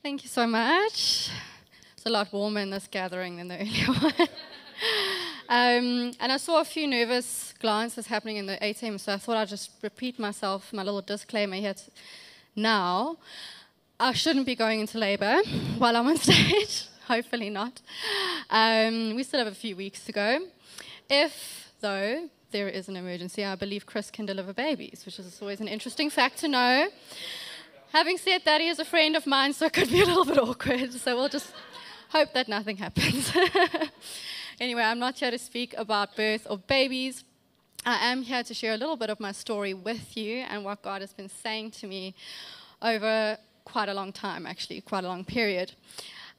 Thank you so much. It's a lot warmer in this gathering than the earlier one. um, and I saw a few nervous glances happening in the ATM, so I thought I'd just repeat myself, my little disclaimer here now. I shouldn't be going into labor while I'm on stage. Hopefully not. Um, we still have a few weeks to go. If, though, there is an emergency, I believe Chris can deliver babies, which is always an interesting fact to know. Having said that, he is a friend of mine, so it could be a little bit awkward. So we'll just hope that nothing happens. anyway, I'm not here to speak about birth or babies. I am here to share a little bit of my story with you and what God has been saying to me over quite a long time, actually, quite a long period.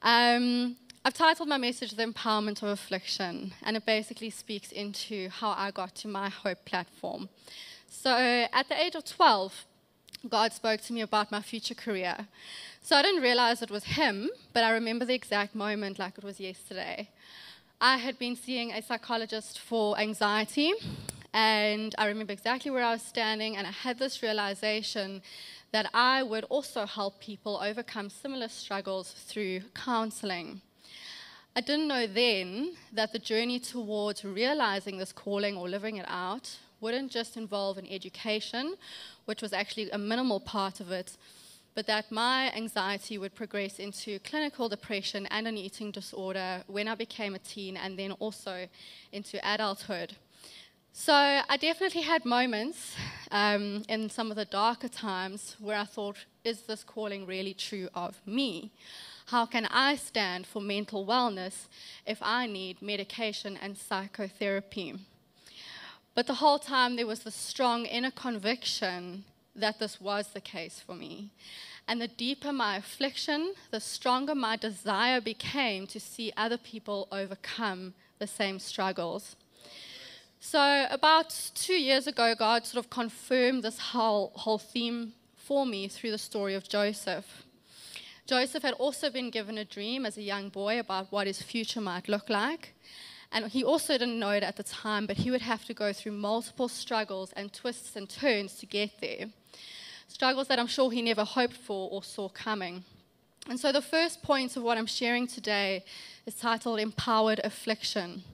Um, I've titled my message The Empowerment of Affliction, and it basically speaks into how I got to my Hope platform. So, at the age of 12, God spoke to me about my future career. So I didn't realize it was him, but I remember the exact moment like it was yesterday. I had been seeing a psychologist for anxiety, and I remember exactly where I was standing, and I had this realization that I would also help people overcome similar struggles through counseling. I didn't know then that the journey towards realizing this calling or living it out wouldn't just involve an education, which was actually a minimal part of it, but that my anxiety would progress into clinical depression and an eating disorder when I became a teen and then also into adulthood. So I definitely had moments um, in some of the darker times where I thought, is this calling really true of me? How can I stand for mental wellness if I need medication and psychotherapy? But the whole time, there was this strong inner conviction that this was the case for me. And the deeper my affliction, the stronger my desire became to see other people overcome the same struggles. So, about two years ago, God sort of confirmed this whole, whole theme for me through the story of Joseph. Joseph had also been given a dream as a young boy about what his future might look like. And he also didn't know it at the time, but he would have to go through multiple struggles and twists and turns to get there. Struggles that I'm sure he never hoped for or saw coming. And so the first point of what I'm sharing today is titled Empowered Affliction.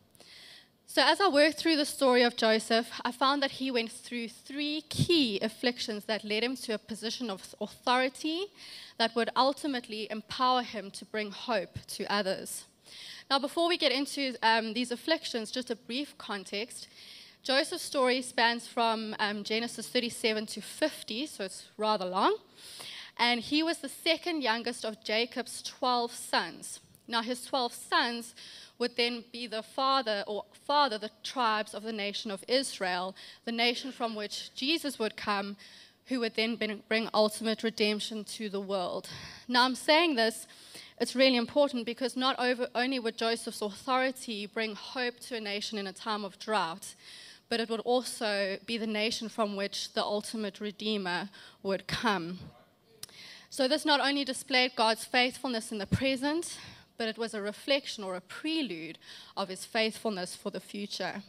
So, as I worked through the story of Joseph, I found that he went through three key afflictions that led him to a position of authority that would ultimately empower him to bring hope to others. Now, before we get into um, these afflictions, just a brief context. Joseph's story spans from um, Genesis 37 to 50, so it's rather long. And he was the second youngest of Jacob's 12 sons. Now, his 12 sons would then be the father or father the tribes of the nation of Israel, the nation from which Jesus would come, who would then bring ultimate redemption to the world. Now, I'm saying this it's really important because not over, only would Joseph's authority bring hope to a nation in a time of drought, but it would also be the nation from which the ultimate Redeemer would come. So, this not only displayed God's faithfulness in the present, but it was a reflection or a prelude of his faithfulness for the future.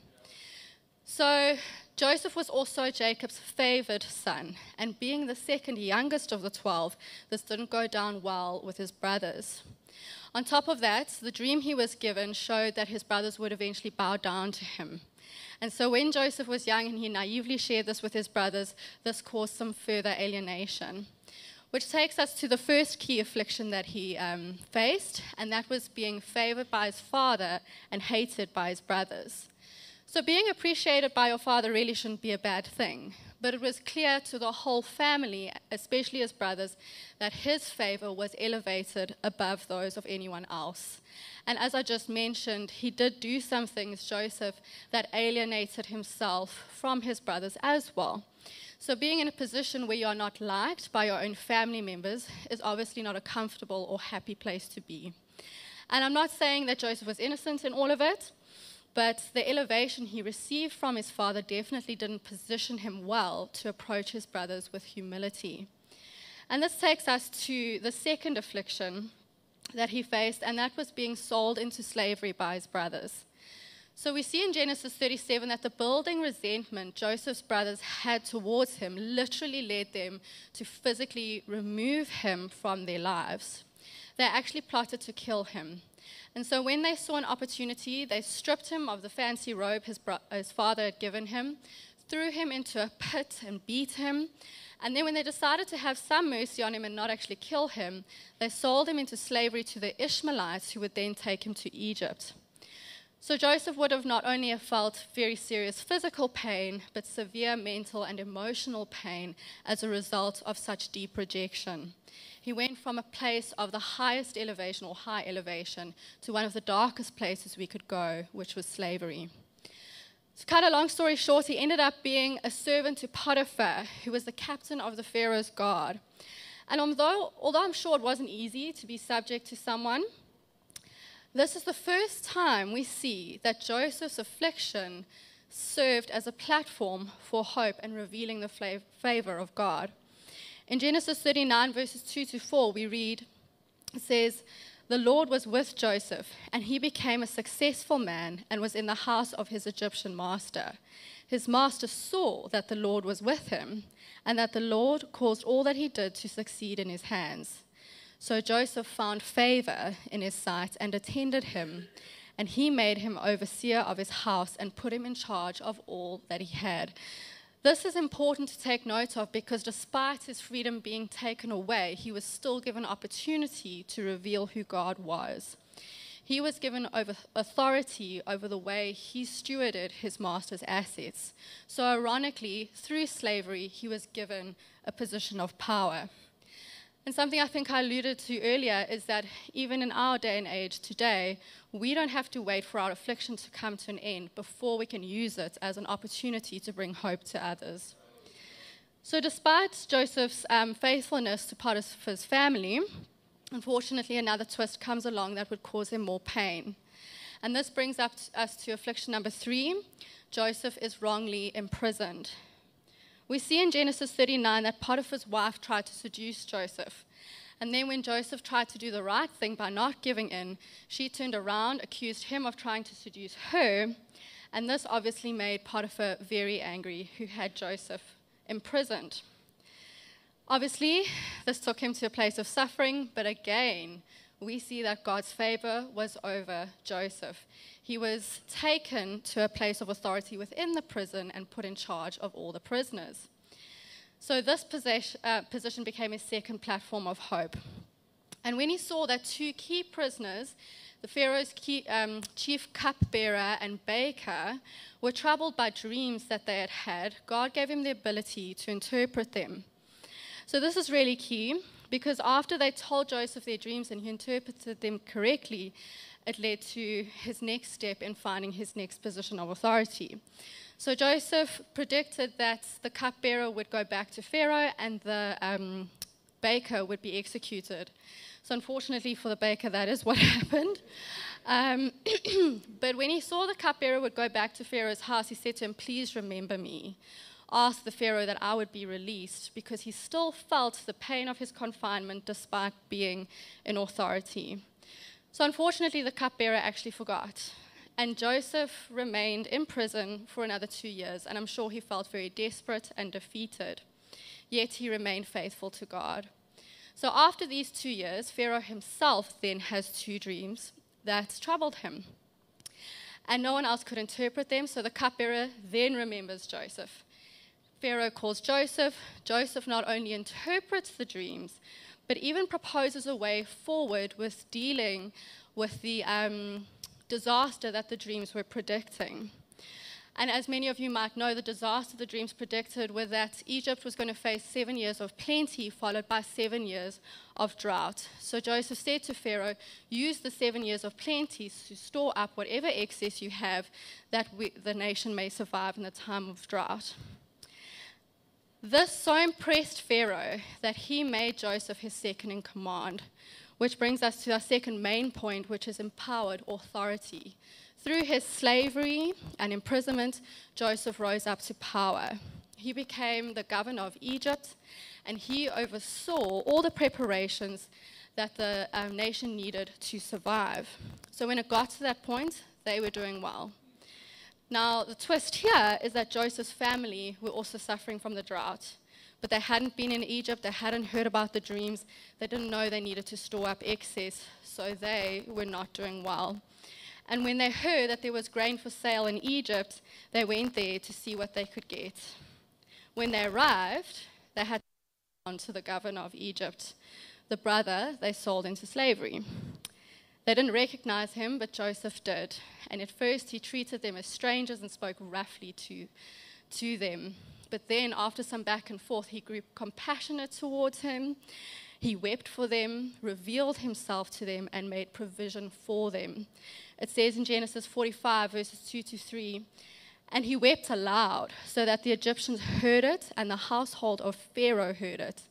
So, Joseph was also Jacob's favored son, and being the second youngest of the 12, this didn't go down well with his brothers. On top of that, the dream he was given showed that his brothers would eventually bow down to him. And so when Joseph was young and he naively shared this with his brothers, this caused some further alienation. Which takes us to the first key affliction that he um, faced, and that was being favored by his father and hated by his brothers. So, being appreciated by your father really shouldn't be a bad thing. But it was clear to the whole family, especially his brothers, that his favor was elevated above those of anyone else. And as I just mentioned, he did do some things, Joseph, that alienated himself from his brothers as well. So, being in a position where you are not liked by your own family members is obviously not a comfortable or happy place to be. And I'm not saying that Joseph was innocent in all of it. But the elevation he received from his father definitely didn't position him well to approach his brothers with humility. And this takes us to the second affliction that he faced, and that was being sold into slavery by his brothers. So we see in Genesis 37 that the building resentment Joseph's brothers had towards him literally led them to physically remove him from their lives. they actually plotted to kill him. And so when they saw an opportunity, they stripped him of the fancy robe his, his father had given him, threw him into a pit and beat him. And then when they decided to have some mercy on him and not actually kill him, they sold him into slavery to the Ishmaelites who would then take him to Egypt. So Joseph would have not only have felt very serious physical pain, but severe mental and emotional pain as a result of such deep rejection. He went from a place of the highest elevation or high elevation to one of the darkest places we could go, which was slavery. To cut a long story short, he ended up being a servant to Potiphar, who was the captain of the Pharaoh's guard. And although, although I'm sure it wasn't easy to be subject to someone, this is the first time we see that Joseph's affliction served as a platform for hope and revealing the favor of God. In Genesis 39, verses 2 to 4, we read, it says, The Lord was with Joseph, and he became a successful man and was in the house of his Egyptian master. His master saw that the Lord was with him, and that the Lord caused all that he did to succeed in his hands. So Joseph found favor in his sight and attended him, and he made him overseer of his house and put him in charge of all that he had. This is important to take note of because despite his freedom being taken away, he was still given opportunity to reveal who God was. He was given over authority over the way he stewarded his master's assets. So, ironically, through slavery, he was given a position of power. And something I think I alluded to earlier is that even in our day and age today, we don't have to wait for our affliction to come to an end before we can use it as an opportunity to bring hope to others. So, despite Joseph's um, faithfulness to Potiphar's family, unfortunately, another twist comes along that would cause him more pain. And this brings up us to affliction number three Joseph is wrongly imprisoned. We see in Genesis 39 that Potiphar's wife tried to seduce Joseph. And then, when Joseph tried to do the right thing by not giving in, she turned around, accused him of trying to seduce her. And this obviously made Potiphar very angry, who had Joseph imprisoned. Obviously, this took him to a place of suffering, but again, we see that God's favor was over Joseph. He was taken to a place of authority within the prison and put in charge of all the prisoners. So, this position, uh, position became his second platform of hope. And when he saw that two key prisoners, the Pharaoh's key, um, chief cupbearer and baker, were troubled by dreams that they had had, God gave him the ability to interpret them. So, this is really key because after they told Joseph their dreams and he interpreted them correctly, it led to his next step in finding his next position of authority. So Joseph predicted that the cupbearer would go back to Pharaoh and the um, baker would be executed. So, unfortunately for the baker, that is what happened. Um, but when he saw the cupbearer would go back to Pharaoh's house, he said to him, Please remember me asked the Pharaoh that I would be released because he still felt the pain of his confinement despite being in authority. So, unfortunately, the cupbearer actually forgot. And Joseph remained in prison for another two years, and I'm sure he felt very desperate and defeated. Yet he remained faithful to God. So, after these two years, Pharaoh himself then has two dreams that troubled him. And no one else could interpret them, so the cupbearer then remembers Joseph. Pharaoh calls Joseph. Joseph not only interprets the dreams, but even proposes a way forward with dealing with the um, disaster that the dreams were predicting. And as many of you might know, the disaster the dreams predicted was that Egypt was going to face seven years of plenty, followed by seven years of drought. So Joseph said to Pharaoh, Use the seven years of plenty to store up whatever excess you have, that we, the nation may survive in the time of drought. This so impressed Pharaoh that he made Joseph his second in command, which brings us to our second main point, which is empowered authority. Through his slavery and imprisonment, Joseph rose up to power. He became the governor of Egypt, and he oversaw all the preparations that the um, nation needed to survive. So when it got to that point, they were doing well. Now, the twist here is that Joseph's family were also suffering from the drought. but they hadn't been in Egypt, they hadn't heard about the dreams, they didn't know they needed to store up excess, so they were not doing well. And when they heard that there was grain for sale in Egypt, they went there to see what they could get. When they arrived, they had to to the governor of Egypt, the brother they sold into slavery. They didn't recognize him, but Joseph did. And at first, he treated them as strangers and spoke roughly to, to them. But then, after some back and forth, he grew compassionate towards him. He wept for them, revealed himself to them, and made provision for them. It says in Genesis 45, verses 2 to 3 And he wept aloud, so that the Egyptians heard it, and the household of Pharaoh heard it.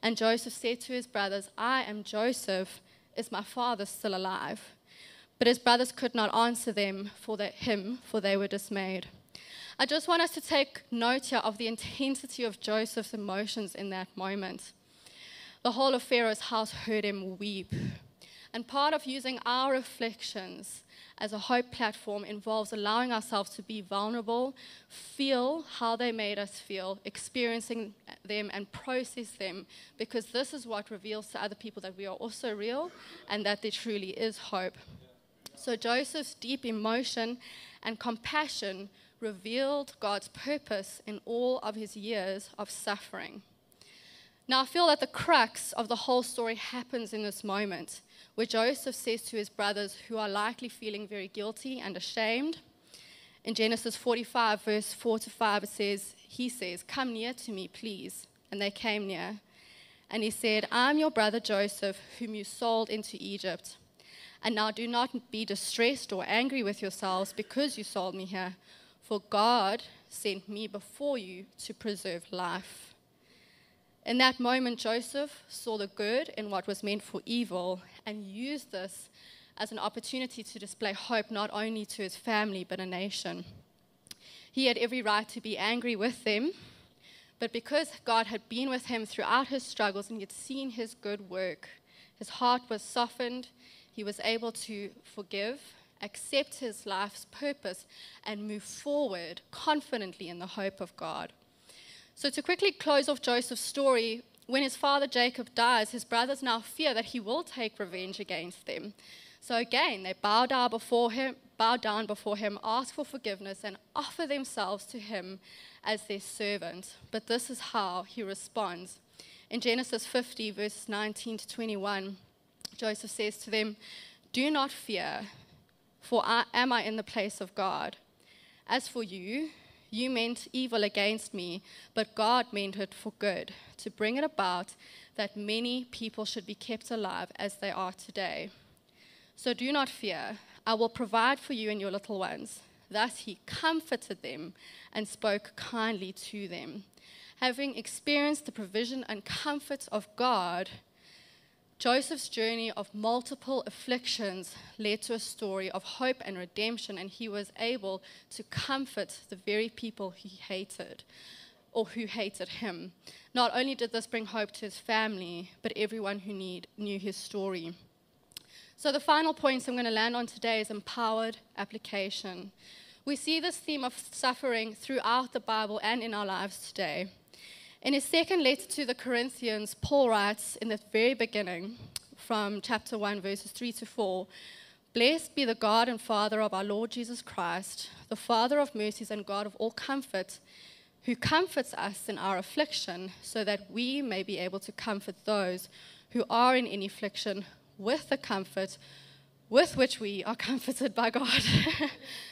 And Joseph said to his brothers, I am Joseph. Is my father still alive? But his brothers could not answer them for the, him, for they were dismayed. I just want us to take note here of the intensity of Joseph's emotions in that moment. The whole of Pharaoh's house heard him weep. And part of using our reflections as a hope platform involves allowing ourselves to be vulnerable, feel how they made us feel, experiencing them, and process them, because this is what reveals to other people that we are also real and that there truly is hope. So Joseph's deep emotion and compassion revealed God's purpose in all of his years of suffering. Now, I feel that the crux of the whole story happens in this moment, where Joseph says to his brothers, who are likely feeling very guilty and ashamed, in Genesis 45, verse 4 to 5, it says, He says, Come near to me, please. And they came near. And he said, I'm your brother Joseph, whom you sold into Egypt. And now do not be distressed or angry with yourselves because you sold me here for God sent me before you to preserve life. In that moment, Joseph saw the good in what was meant for evil and used this as an opportunity to display hope not only to his family but a nation. He had every right to be angry with them, but because God had been with him throughout his struggles and he had seen his good work, his heart was softened. He was able to forgive accept his life's purpose, and move forward confidently in the hope of God. So, to quickly close off Joseph's story, when his father Jacob dies, his brothers now fear that he will take revenge against them. So again, they bow down before him, bow down before him, ask for forgiveness, and offer themselves to him as their servant. But this is how he responds. In Genesis 50, verses 19 to 21, Joseph says to them, Do not fear for I, am I in the place of God? As for you, you meant evil against me, but God meant it for good, to bring it about that many people should be kept alive as they are today. So do not fear. I will provide for you and your little ones. Thus he comforted them and spoke kindly to them. Having experienced the provision and comfort of God, Joseph's journey of multiple afflictions led to a story of hope and redemption, and he was able to comfort the very people he hated or who hated him. Not only did this bring hope to his family, but everyone who need, knew his story. So, the final point I'm going to land on today is empowered application. We see this theme of suffering throughout the Bible and in our lives today. In his second letter to the Corinthians, Paul writes in the very beginning, from chapter 1, verses 3 to 4 Blessed be the God and Father of our Lord Jesus Christ, the Father of mercies and God of all comfort, who comforts us in our affliction, so that we may be able to comfort those who are in any affliction with the comfort with which we are comforted by God.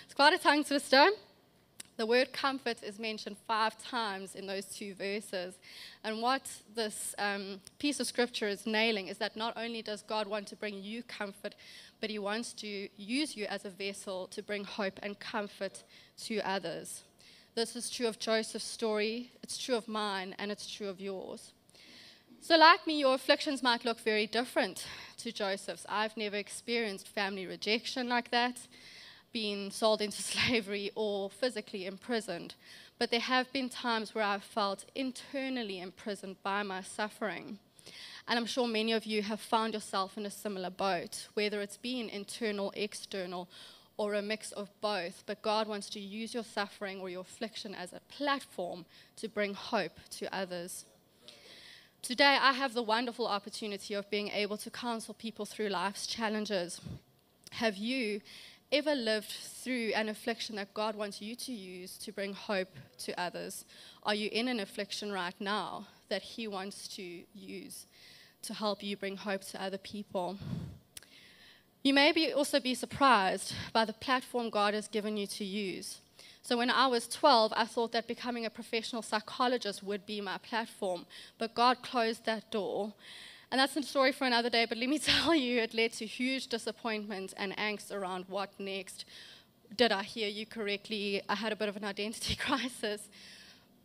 it's quite a tongue twister. The word comfort is mentioned five times in those two verses. And what this um, piece of scripture is nailing is that not only does God want to bring you comfort, but He wants to use you as a vessel to bring hope and comfort to others. This is true of Joseph's story, it's true of mine, and it's true of yours. So, like me, your afflictions might look very different to Joseph's. I've never experienced family rejection like that been sold into slavery or physically imprisoned, but there have been times where I've felt internally imprisoned by my suffering. And I'm sure many of you have found yourself in a similar boat, whether it's been internal, external, or a mix of both. But God wants to use your suffering or your affliction as a platform to bring hope to others. Today, I have the wonderful opportunity of being able to counsel people through life's challenges. Have you ever lived through an affliction that God wants you to use to bring hope to others? Are you in an affliction right now that He wants to use to help you bring hope to other people? You may be also be surprised by the platform God has given you to use. So when I was 12, I thought that becoming a professional psychologist would be my platform, but God closed that door. And that's a story for another day, but let me tell you, it led to huge disappointment and angst around what next. Did I hear you correctly? I had a bit of an identity crisis.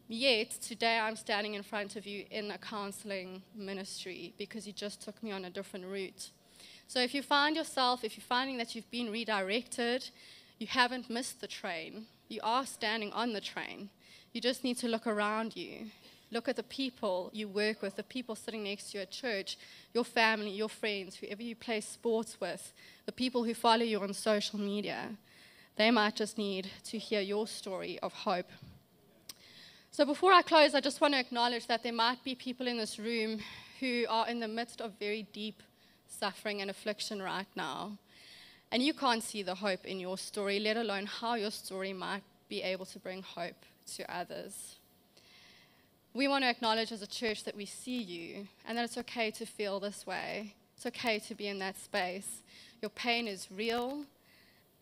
Yet, today I'm standing in front of you in a counseling ministry because you just took me on a different route. So, if you find yourself, if you're finding that you've been redirected, you haven't missed the train, you are standing on the train. You just need to look around you. Look at the people you work with, the people sitting next to you at church, your family, your friends, whoever you play sports with, the people who follow you on social media. They might just need to hear your story of hope. So, before I close, I just want to acknowledge that there might be people in this room who are in the midst of very deep suffering and affliction right now. And you can't see the hope in your story, let alone how your story might be able to bring hope to others. We want to acknowledge as a church that we see you and that it's okay to feel this way. It's okay to be in that space. Your pain is real,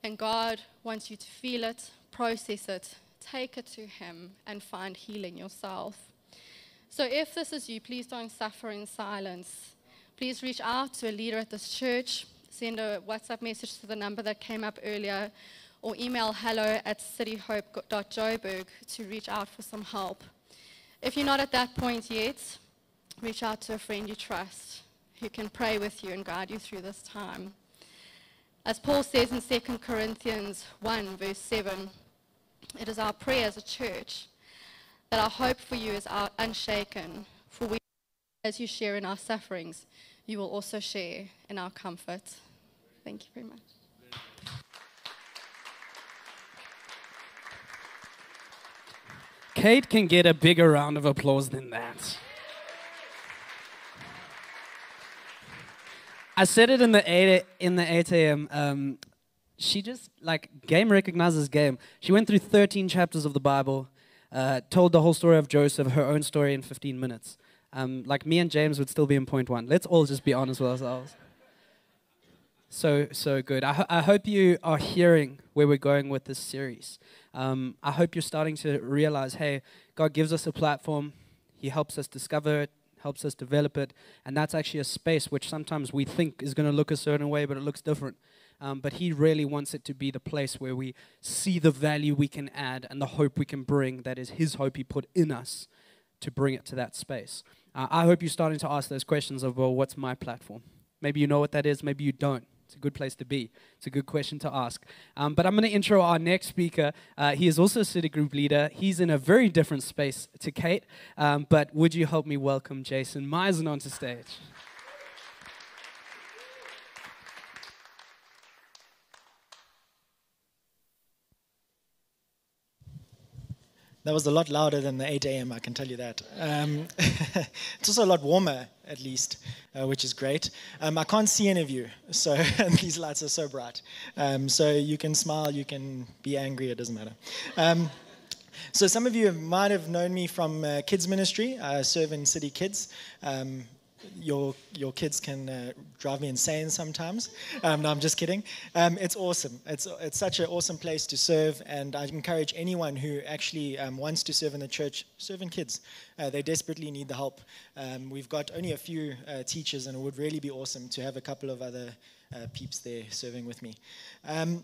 and God wants you to feel it, process it, take it to Him, and find healing yourself. So if this is you, please don't suffer in silence. Please reach out to a leader at this church send a WhatsApp message to the number that came up earlier, or email hello at cityhope.joburg to reach out for some help. If you're not at that point yet, reach out to a friend you trust who can pray with you and guide you through this time. As Paul says in 2 Corinthians 1, verse 7, it is our prayer as a church that our hope for you is unshaken, for we, as you share in our sufferings, you will also share in our comfort. Thank you very much. Kate can get a bigger round of applause than that. I said it in the 8 in the 8 a.m. Um, she just like game recognizes game. She went through 13 chapters of the Bible, uh, told the whole story of Joseph, her own story in 15 minutes. Um, like me and James would still be in point one. Let's all just be honest with ourselves so so good. I, ho- I hope you are hearing where we're going with this series. Um, I hope you're starting to realize, hey, God gives us a platform. He helps us discover it, helps us develop it, and that's actually a space which sometimes we think is going to look a certain way, but it looks different. Um, but He really wants it to be the place where we see the value we can add and the hope we can bring. That is His hope He put in us to bring it to that space. Uh, I hope you're starting to ask those questions of, well, what's my platform? Maybe you know what that is, maybe you don't. It's a good place to be. It's a good question to ask. Um, but I'm going to intro our next speaker. Uh, he is also a city group leader. He's in a very different space to Kate. Um, but would you help me welcome Jason Meisen onto stage? That was a lot louder than the 8 a.m., I can tell you that. Um, it's also a lot warmer, at least, uh, which is great. Um, I can't see any of you, so these lights are so bright. Um, so you can smile, you can be angry, it doesn't matter. Um, so some of you might have known me from uh, kids ministry. I serve in City Kids. Your your kids can uh, drive me insane sometimes. Um, no, I'm just kidding. Um, it's awesome. It's it's such an awesome place to serve, and I encourage anyone who actually um, wants to serve in the church, serving kids. Uh, they desperately need the help. Um, we've got only a few uh, teachers, and it would really be awesome to have a couple of other uh, peeps there serving with me. Um,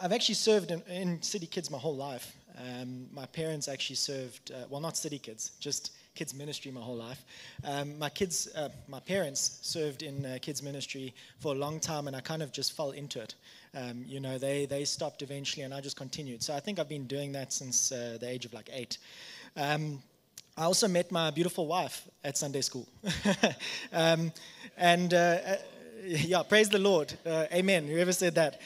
I've actually served in, in, City Kids my whole life. Um, my parents actually served, uh, well, not City Kids, just kids ministry my whole life. Um, my kids, uh, my parents served in uh, kids ministry for a long time, and I kind of just fell into it. Um, you know, they they stopped eventually, and I just continued. So I think I've been doing that since uh, the age of like eight. Um, I also met my beautiful wife at Sunday school, um, and uh, uh, yeah, praise the Lord, uh, Amen. Whoever said that.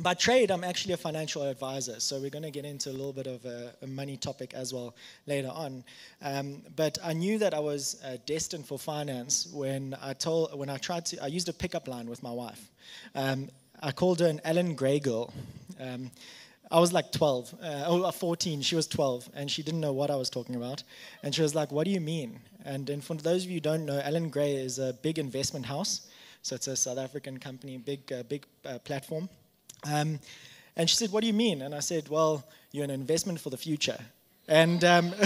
By trade, I'm actually a financial advisor, so we're going to get into a little bit of a, a money topic as well later on. Um, but I knew that I was uh, destined for finance when I told when I tried to. I used a pickup line with my wife. Um, I called her an Allan Gray girl. Um, I was like 12, uh, or 14. She was 12, and she didn't know what I was talking about. And she was like, "What do you mean?" And, for those of you who don't know, Allan Gray is a big investment house. So it's a South African company, big, uh, big uh, platform. Um, and she said, What do you mean? And I said, Well, you're an investment for the future. And um,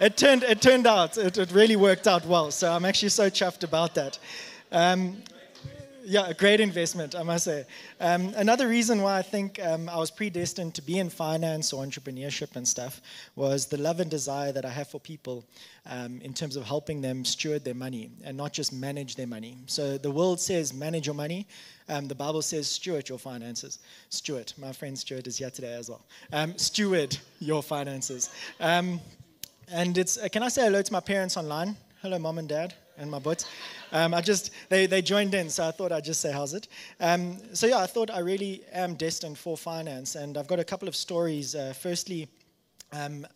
it, turned, it turned out, it, it, really worked out well. So I'm actually so chuffed about that. Um, yeah, a great investment, I must say. Um, another reason why I think um, I was predestined to be in finance or entrepreneurship and stuff was the love and desire that I have for people um, in terms of helping them steward their money and not just manage their money. So the world says manage your money. Um, the Bible says steward your finances. Steward, my friend Stuart is here today as well. Um, steward your finances. Um, and it's, uh, can I say hello to my parents online? Hello, mom and dad and my butt. Um, I just, they, they joined in, so I thought I'd just say, how's it? Um, so yeah, I thought I really am destined for finance, and I've got a couple of stories. Uh, firstly, um,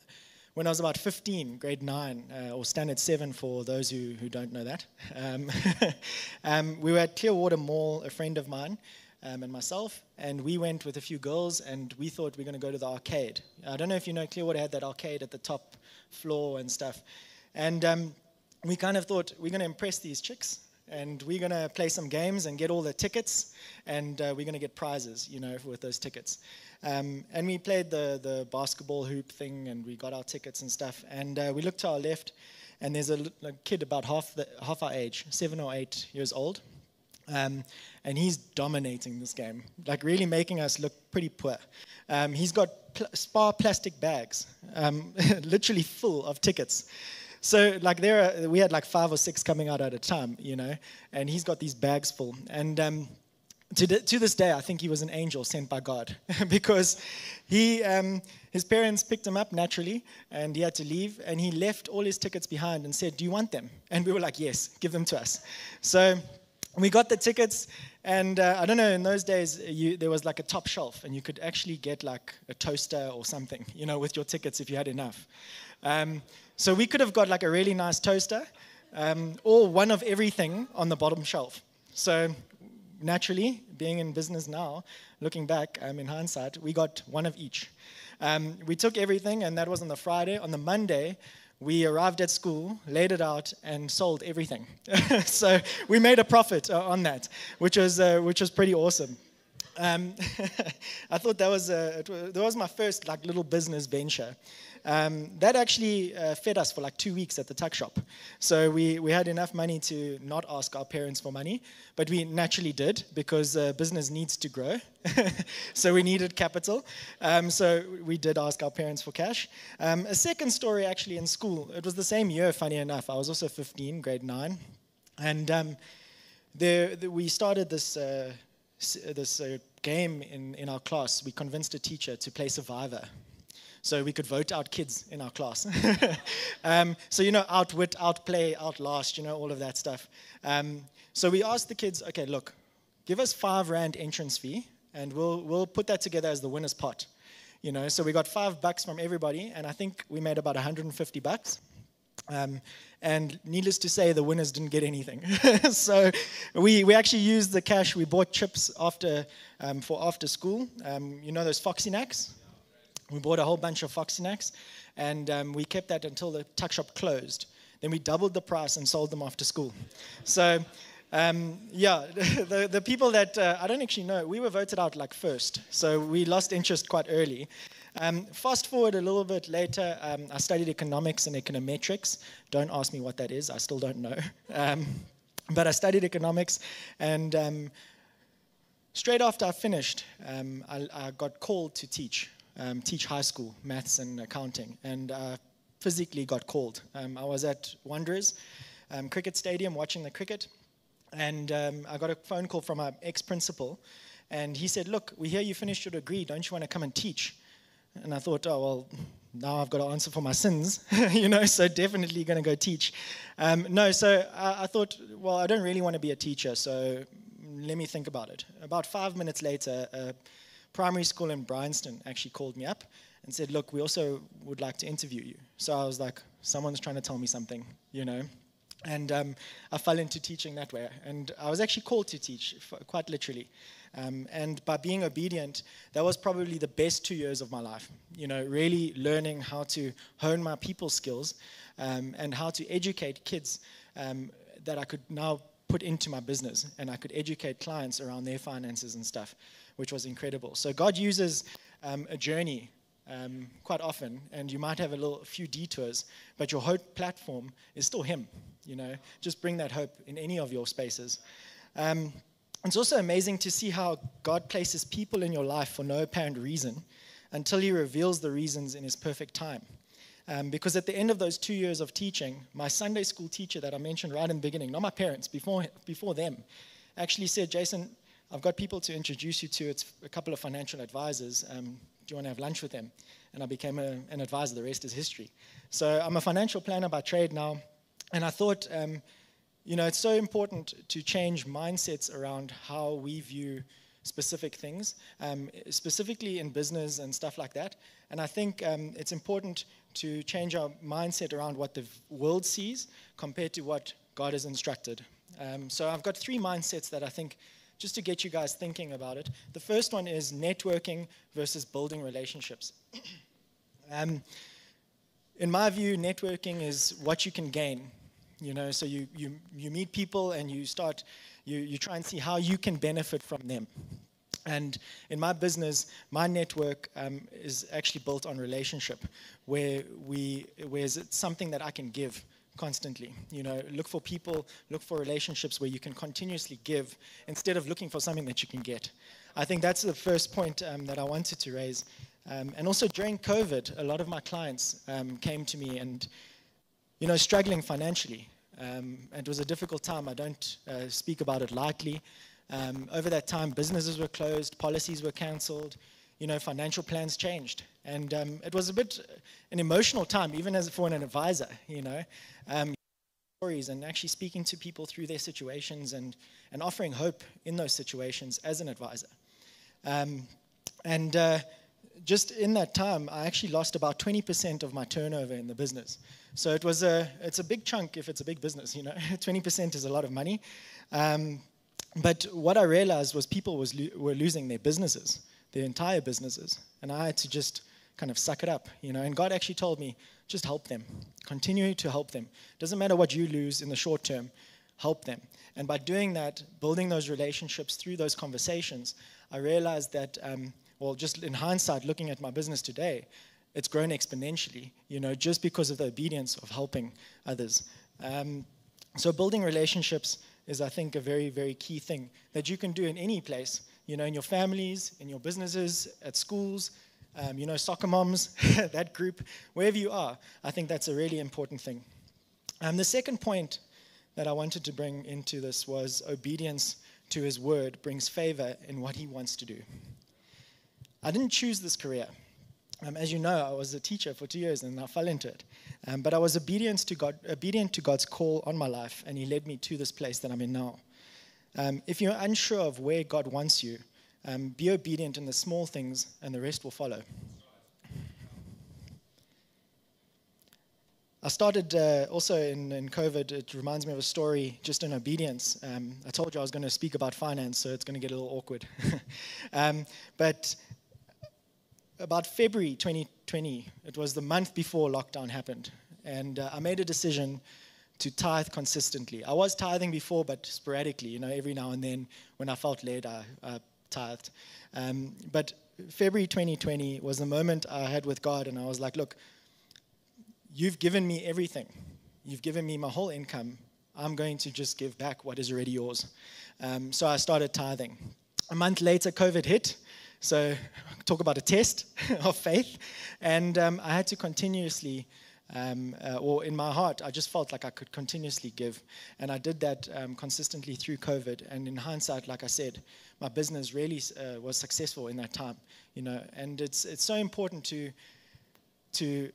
when I was about 15, grade 9, uh, or standard 7 for those who, who don't know that, um, um, we were at Clearwater Mall, a friend of mine um, and myself, and we went with a few girls, and we thought we are going to go to the arcade. I don't know if you know, Clearwater had that arcade at the top floor and stuff. And um, we kind of thought we're going to impress these chicks and we're going to play some games and get all the tickets and uh, we're going to get prizes you know with those tickets. Um, and we played the, the basketball hoop thing and we got our tickets and stuff and uh, we looked to our left and there's a, a, kid about half, the, half our age seven or eight years old um, and he's dominating this game like really making us look pretty poor. Um, he's got pl- spar plastic bags um, literally full of tickets so like there, are, we had like five or six coming out at a time, you know, and he's got these bags full. And um, to, to this day, I think he was an angel sent by God because he, um, his parents picked him up naturally and he had to leave and he left all his tickets behind and said, Do you want them? And we were like, Yes, give them to us. So we got the tickets and uh, I don't know, in those days, you, there was like a top shelf and you could actually get like a toaster or something, you know, with your tickets if you had enough. Um, so we could have got like a really nice toaster um, or one of everything on the bottom shelf. So naturally, being in business now, looking back um, in hindsight, we got one of each. Um, we took everything, and that was on the Friday. On the Monday, we arrived at school, laid it out, and sold everything. so we made a profit uh, on that, which was, uh, which was pretty awesome. Um, I thought that was, a, that was my first like little business venture. Um, that actually uh, fed us for like two weeks at the tuck shop. So we, we had enough money to not ask our parents for money, but we naturally did because uh, business needs to grow. so we needed capital. Um, so we did ask our parents for cash. Um, a second story actually in school, it was the same year, funny enough. I was also 15, grade 9. And um, there, the, we started this, uh, this uh, game in, in our class. We convinced a teacher to play Survivor so we could vote out kids in our class. um, so, you know, outwit, outplay, outlast, you know, all of that stuff. Um, so we asked the kids, okay, look, give us five rand entrance fee, and we'll, we'll put that together as the winner's pot. You know, so we got five bucks from everybody, and I think we made about 150 bucks. Um, and needless to say, the winners didn't get anything. so we, we actually used the cash. We bought chips after um, for after school. Um, you know those Foxy Knacks? We bought a whole bunch of Foxy Knacks, and um, we kept that until the tuck shop closed. Then we doubled the price and sold them after school. So, um, yeah, the, the people that uh, I don't actually know, we were voted out like first, so we lost interest quite early. Um, fast forward a little bit later, um, I studied economics and econometrics. Don't ask me what that is, I still don't know. Um, but I studied economics, and um, straight after I finished, um, I, I got called to teach um, teach high school maths and accounting, and uh, physically got called. Um, I was at Wanderers um, Cricket Stadium watching the cricket, and um, I got a phone call from our ex principal, and he said, Look, we hear you finished your degree, don't you want to come and teach? And I thought, Oh, well, now I've got to answer for my sins, you know, so definitely going to go teach. Um, no, so I, I, thought, well, I don't really want to be a teacher, so let me think about it. About five minutes later, a primary school in Bryanston actually called me up and said, Look, we also would like to interview you. So I was like, Someone's trying to tell me something, you know. And um, I fell into teaching that way. And I was actually called to teach, quite literally. Um, and by being obedient, that was probably the best two years of my life. You know, really learning how to hone my people skills um, and how to educate kids um, that I could now put into my business and I could educate clients around their finances and stuff, which was incredible. So God uses um, a journey um, quite often, and you might have a little a few detours, but your hope platform is still Him. You know, just bring that hope in any of your spaces. Um, it's also amazing to see how God places people in your life for no apparent reason until He reveals the reasons in His perfect time. Um, because at the end of those two years of teaching, my Sunday school teacher that I mentioned right in the beginning, not my parents, before, before them, actually said, Jason, I've got people to introduce you to. It's a couple of financial advisors. Um, do you want to have lunch with them? And I became a, an advisor. The rest is history. So I'm a financial planner by trade now. And I thought, um, you know, it's so important to change mindsets around how we view specific things, um, specifically in business and stuff like that. And I think um, it's important to change our mindset around what the world sees compared to what God has instructed. Um, so I've got three mindsets that I think just to get you guys thinking about it. The first one is networking versus building relationships. um, in my view, networking is what you can gain. You know, so you, you, you meet people and you start, you, you try and see how you can benefit from them. And in my business, my network um, is actually built on relationship, where we, where it's something that I can give constantly. You know, look for people, look for relationships where you can continuously give instead of looking for something that you can get. I think that's the first point um, that I wanted to raise. Um, and also during COVID, a lot of my clients um, came to me and, you know, struggling financially. Um, it was a difficult time. I don't uh, speak about it lightly. Um, over that time, businesses were closed, policies were cancelled, you know, financial plans changed. And um, it was a bit an emotional time, even as for an advisor, you know. Um, stories and actually speaking to people through their situations and, and offering hope in those situations as an advisor. Um, and uh, just in that time, I actually lost about 20% of my turnover in the business. So it was a, it's a big chunk if it's a big business, you know. 20% is a lot of money. Um, but what I realized was people was lo- were losing their businesses, their entire businesses. And I had to just kind of suck it up, you know. And God actually told me, just help them. Continue to help them. Doesn't matter what you lose in the short term, help them. And by doing that, building those relationships through those conversations, I realized that, um, well, just in hindsight, looking at my business today, it's grown exponentially, you know, just because of the obedience of helping others. Um, so building relationships is, I think, a very, very key thing that you can do in any place, you know, in your families, in your businesses, at schools, um, you know, soccer moms, that group, wherever you are. I think that's a really important thing. Um, the second point that I wanted to bring into this was obedience to his word brings favor in what he wants to do. I didn't choose this career. Um, as you know, I was a teacher for two years and I fell into it. Um, but I was obedient to, God, obedient to God's call on my life, and He led me to this place that I'm in now. Um, if you're unsure of where God wants you, um, be obedient in the small things, and the rest will follow. I started uh, also in, in COVID. It reminds me of a story just in obedience. Um, I told you I was going to speak about finance, so it's going to get a little awkward. um, but about February 2020, it was the month before lockdown happened, and uh, I made a decision to tithe consistently. I was tithing before, but sporadically, you know, every now and then when I felt led, I, I tithed. Um, but February 2020 was the moment I had with God, and I was like, look, you've given me everything. You've given me my whole income. I'm going to just give back what is already yours. Um, so I started tithing. A month later, COVID hit. So, talk about a test of faith. And um, I had to continuously, um, uh, or in my heart, I just felt like I could continuously give. And I did that um, consistently through COVID. And in hindsight, like I said, my business really uh, was successful in that time. You know, and it's it's so important to to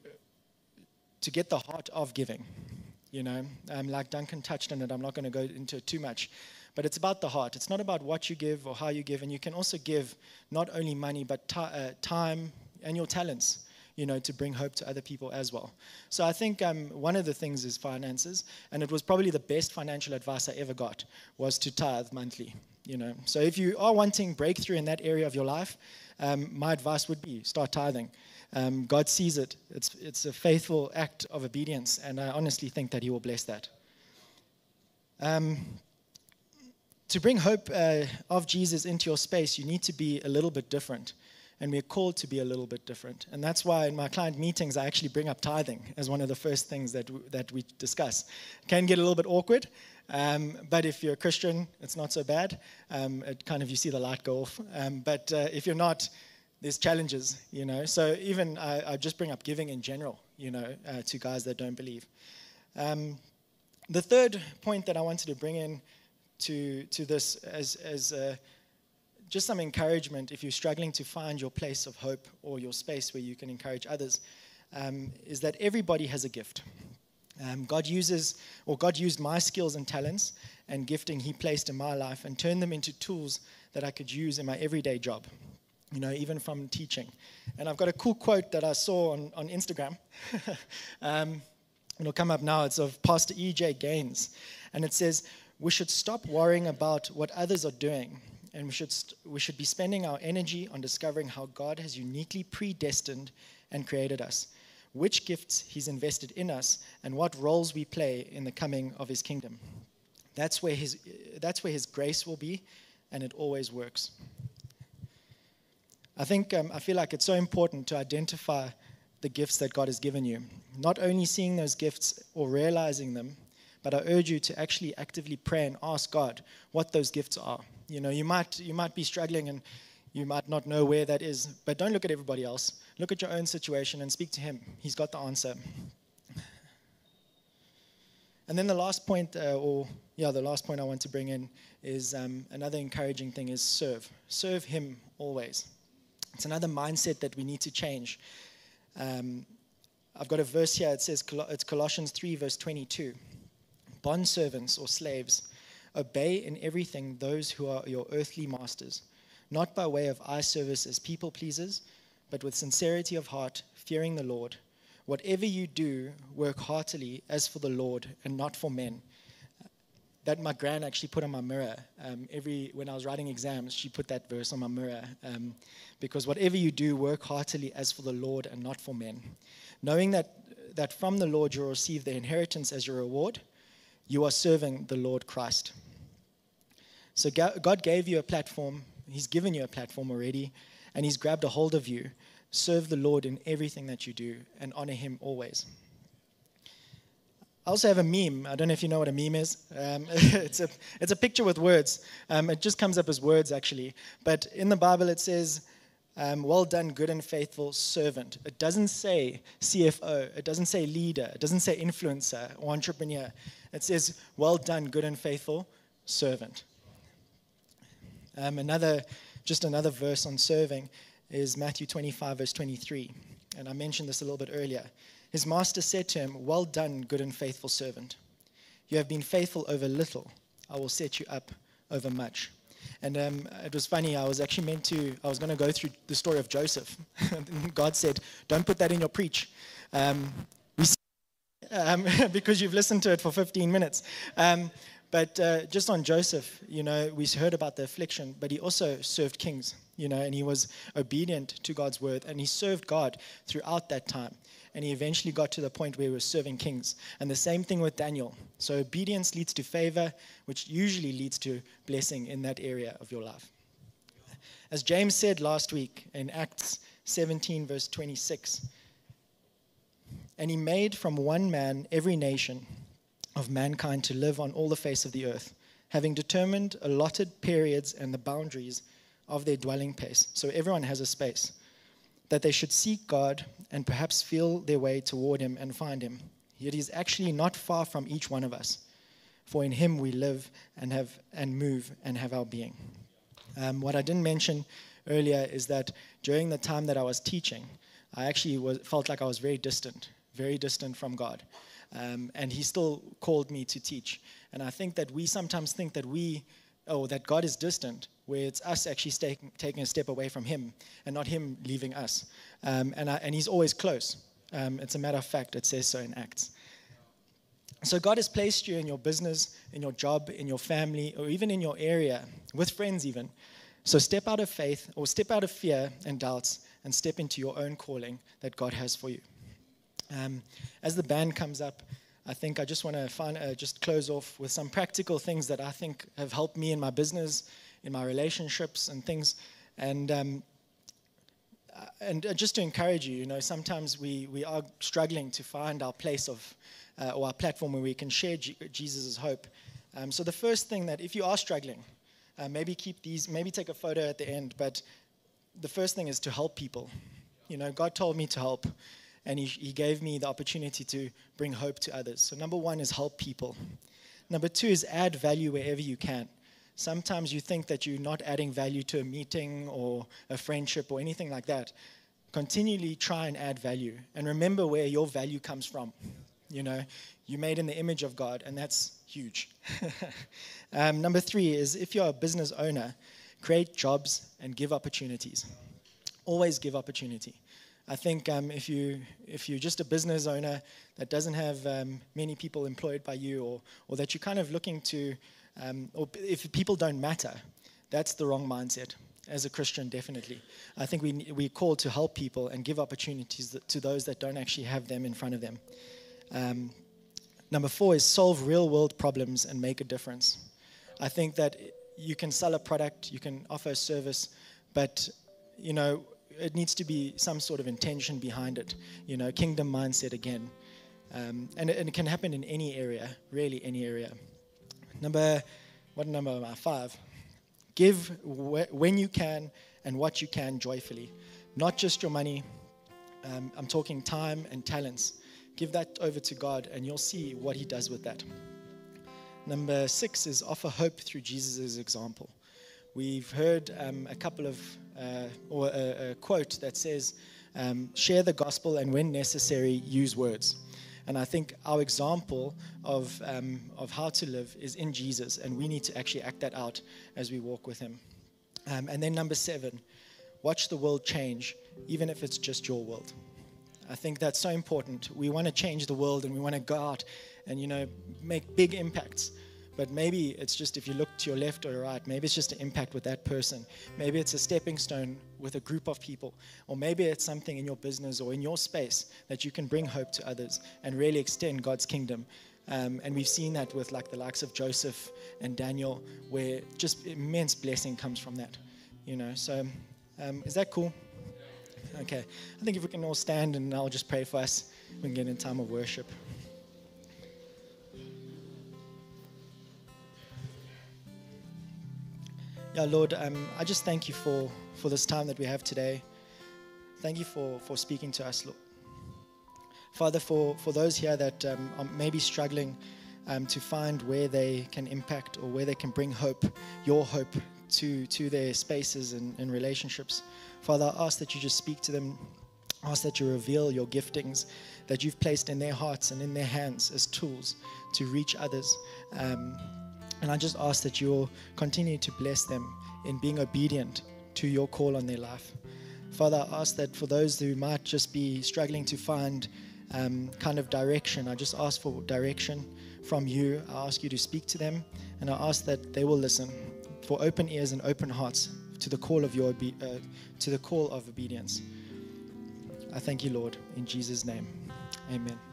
to get the heart of giving. You know, um, like Duncan touched on it, I'm not going to go into it too much. But it's about the heart. It's not about what you give or how you give. And you can also give not only money, but ti uh, time and your talents, you know, to bring hope to other people as well. So I think um, one of the things is finances. And it was probably the best financial advice I ever got was to tithe monthly. You know, so if you are wanting breakthrough in that area of your life, um, my advice would be start tithing. Um, God sees it. It's, it's a faithful act of obedience, and I honestly think that He will bless that. Um, to bring hope uh, of Jesus into your space, you need to be a little bit different. And we're called to be a little bit different. And that's why in my client meetings, I actually bring up tithing as one of the first things that, w- that we discuss. It can get a little bit awkward, um, but if you're a Christian, it's not so bad. Um, it kind of, you see the light go off. Um, but uh, if you're not, there's challenges, you know. So even I, I just bring up giving in general, you know, uh, to guys that don't believe. Um, the third point that I wanted to bring in to, to this as, as uh, just some encouragement if you're struggling to find your place of hope or your space where you can encourage others um, is that everybody has a gift. Um, God uses, or God used my skills and talents and gifting He placed in my life and turned them into tools that I could use in my everyday job, you know, even from teaching. And I've got a cool quote that I saw on, on Instagram. um, it'll come up now. It's of Pastor E.J. Gaines. And it says, We should stop worrying about what others are doing. And we should, we should be spending our energy on discovering how God has uniquely predestined and created us which gifts He's invested in us, and what roles we play in the coming of His kingdom. That's where His, that's where his grace will be, and it always works. I think um, I feel like it's so important to identify the gifts that God has given you. Not only seeing those gifts or realizing them, but I urge you to actually actively pray and ask God what those gifts are. You know, you might you might be struggling and you might not know where that is, but don't look at everybody else. Look at your own situation and speak to Him. He's got the answer. And then the last point, uh, or yeah, the last point I want to bring in is um, another encouraging thing is serve. Serve Him always. It's another mindset that we need to change. Um, I've got a verse here. It says it's Colossians 3, verse 22. Bond servants or slaves, obey in everything those who are your earthly masters not by way of eye service as people pleasers, but with sincerity of heart, fearing the Lord. Whatever you do, work heartily as for the Lord and not for men. That my gran actually put on my mirror. Um, every when I was writing exams, she put that verse on my mirror. Um, because whatever you do, work heartily as for the Lord and not for men, knowing that that from the Lord you'll receive the inheritance as your reward. You are serving the Lord Christ. So God gave you a platform He's given you a platform already, and He's grabbed a hold of you. Serve the Lord in everything that you do and honor Him always. I also have a meme. I don't know if you know what a meme is. Um, it's, a, it's a picture with words. Um, it just comes up as words, actually. But in the Bible, it says, um, Well done, good and faithful servant. It doesn't say CFO. It doesn't say leader. It doesn't say influencer or entrepreneur. It says, Well done, good and faithful servant. Um, another, just another verse on serving is Matthew 25, verse 23. And I mentioned this a little bit earlier. His master said to him, Well done, good and faithful servant. You have been faithful over little. I will set you up over much. And um, it was funny, I was actually meant to, I was going to go through the story of Joseph. God said, Don't put that in your preach. Um, we um, because you've listened to it for 15 minutes. Um, but uh, just on Joseph, you know, we heard about the affliction, but he also served kings, you know, and he was obedient to God's word, and he served God throughout that time. And he eventually got to the point where he was serving kings. And the same thing with Daniel. So obedience leads to favor, which usually leads to blessing in that area of your life. As James said last week in Acts 17, verse 26, and he made from one man every nation of mankind to live on all the face of the earth, having determined allotted periods and the boundaries of their dwelling place. So everyone has a space. That they should seek God and perhaps feel their way toward Him and find Him. Yet He's actually not far from each one of us, for in Him we live and have and move and have our being. Um, what I didn't mention earlier is that during the time that I was teaching, I actually was, felt like I was very distant, very distant from God. Um, and he still called me to teach. And I think that we sometimes think that we, oh, that God is distant, where it's us actually taking, taking a step away from him and not him leaving us. Um, and, I, and he's always close. Um, it's a matter of fact, it says so in Acts. So God has placed you in your business, in your job, in your family, or even in your area, with friends even. So step out of faith or step out of fear and doubts and step into your own calling that God has for you. Um, as the band comes up, I think I just want to uh, just close off with some practical things that I think have helped me in my business, in my relationships, and things. And um, uh, and uh, just to encourage you, you know, sometimes we, we are struggling to find our place of uh, or our platform where we can share G- Jesus' hope. Um, so the first thing that if you are struggling, uh, maybe keep these, maybe take a photo at the end, but the first thing is to help people. You know, God told me to help, and he, he gave me the opportunity to bring hope to others. So number one is help people. Number two is add value wherever you can. Sometimes you think that you're not adding value to a meeting or a friendship or anything like that. Continually try and add value, and remember where your value comes from. You know, you're made in the image of God, and that's huge. um, number three is if you're a business owner, create jobs and give opportunities. Always give opportunity. I think um, if you if you're just a business owner that doesn't have um, many people employed by you, or or that you're kind of looking to, um, or if people don't matter, that's the wrong mindset. As a Christian, definitely, I think we we're called to help people and give opportunities to those that don't actually have them in front of them. Um, number four is solve real world problems and make a difference. I think that you can sell a product, you can offer a service, but you know it needs to be some sort of intention behind it. You know, kingdom mindset again, um, and, and, it, can happen in any area, really any area. Number, what number am I? Five. Give wh- when you can and what you can joyfully, not just your money. Um, I'm talking time and talents. Give that over to God, and you'll see what He does with that. Number six is offer hope through Jesus' example. We've heard um, a couple of, uh, or a, a, quote that says, um, share the gospel and when necessary, use words. And I think our example of, um, of how to live is in Jesus, and we need to actually act that out as we walk with Him. Um, and then, number seven, watch the world change, even if it's just your world. I think that's so important. We want to change the world and we want to go out and, you know, make big impacts. But maybe it's just if you look to your left or your right, maybe it's just an impact with that person. Maybe it's a stepping stone with a group of people. Or maybe it's something in your business or in your space that you can bring hope to others and really extend God's kingdom. Um, and we've seen that with like the likes of Joseph and Daniel, where just immense blessing comes from that. You know, so um, is that cool? Okay. I think if we can all stand and I'll just pray for us, we can get in time of worship. Lord, um, I just thank you for, for this time that we have today. Thank you for, for speaking to us, Lord. Father, for, for those here that um, are maybe struggling um, to find where they can impact or where they can bring hope, your hope, to, to their spaces and, and relationships. Father, I ask that you just speak to them. Ask that you reveal your giftings that you've placed in their hearts and in their hands as tools to reach others. Um, and I just ask that you'll continue to bless them in being obedient to your call on their life. Father, I ask that for those who might just be struggling to find um, kind of direction, I just ask for direction from you. I ask you to speak to them, and I ask that they will listen for open ears and open hearts to the call of your uh, to the call of obedience. I thank you, Lord, in Jesus' name. Amen.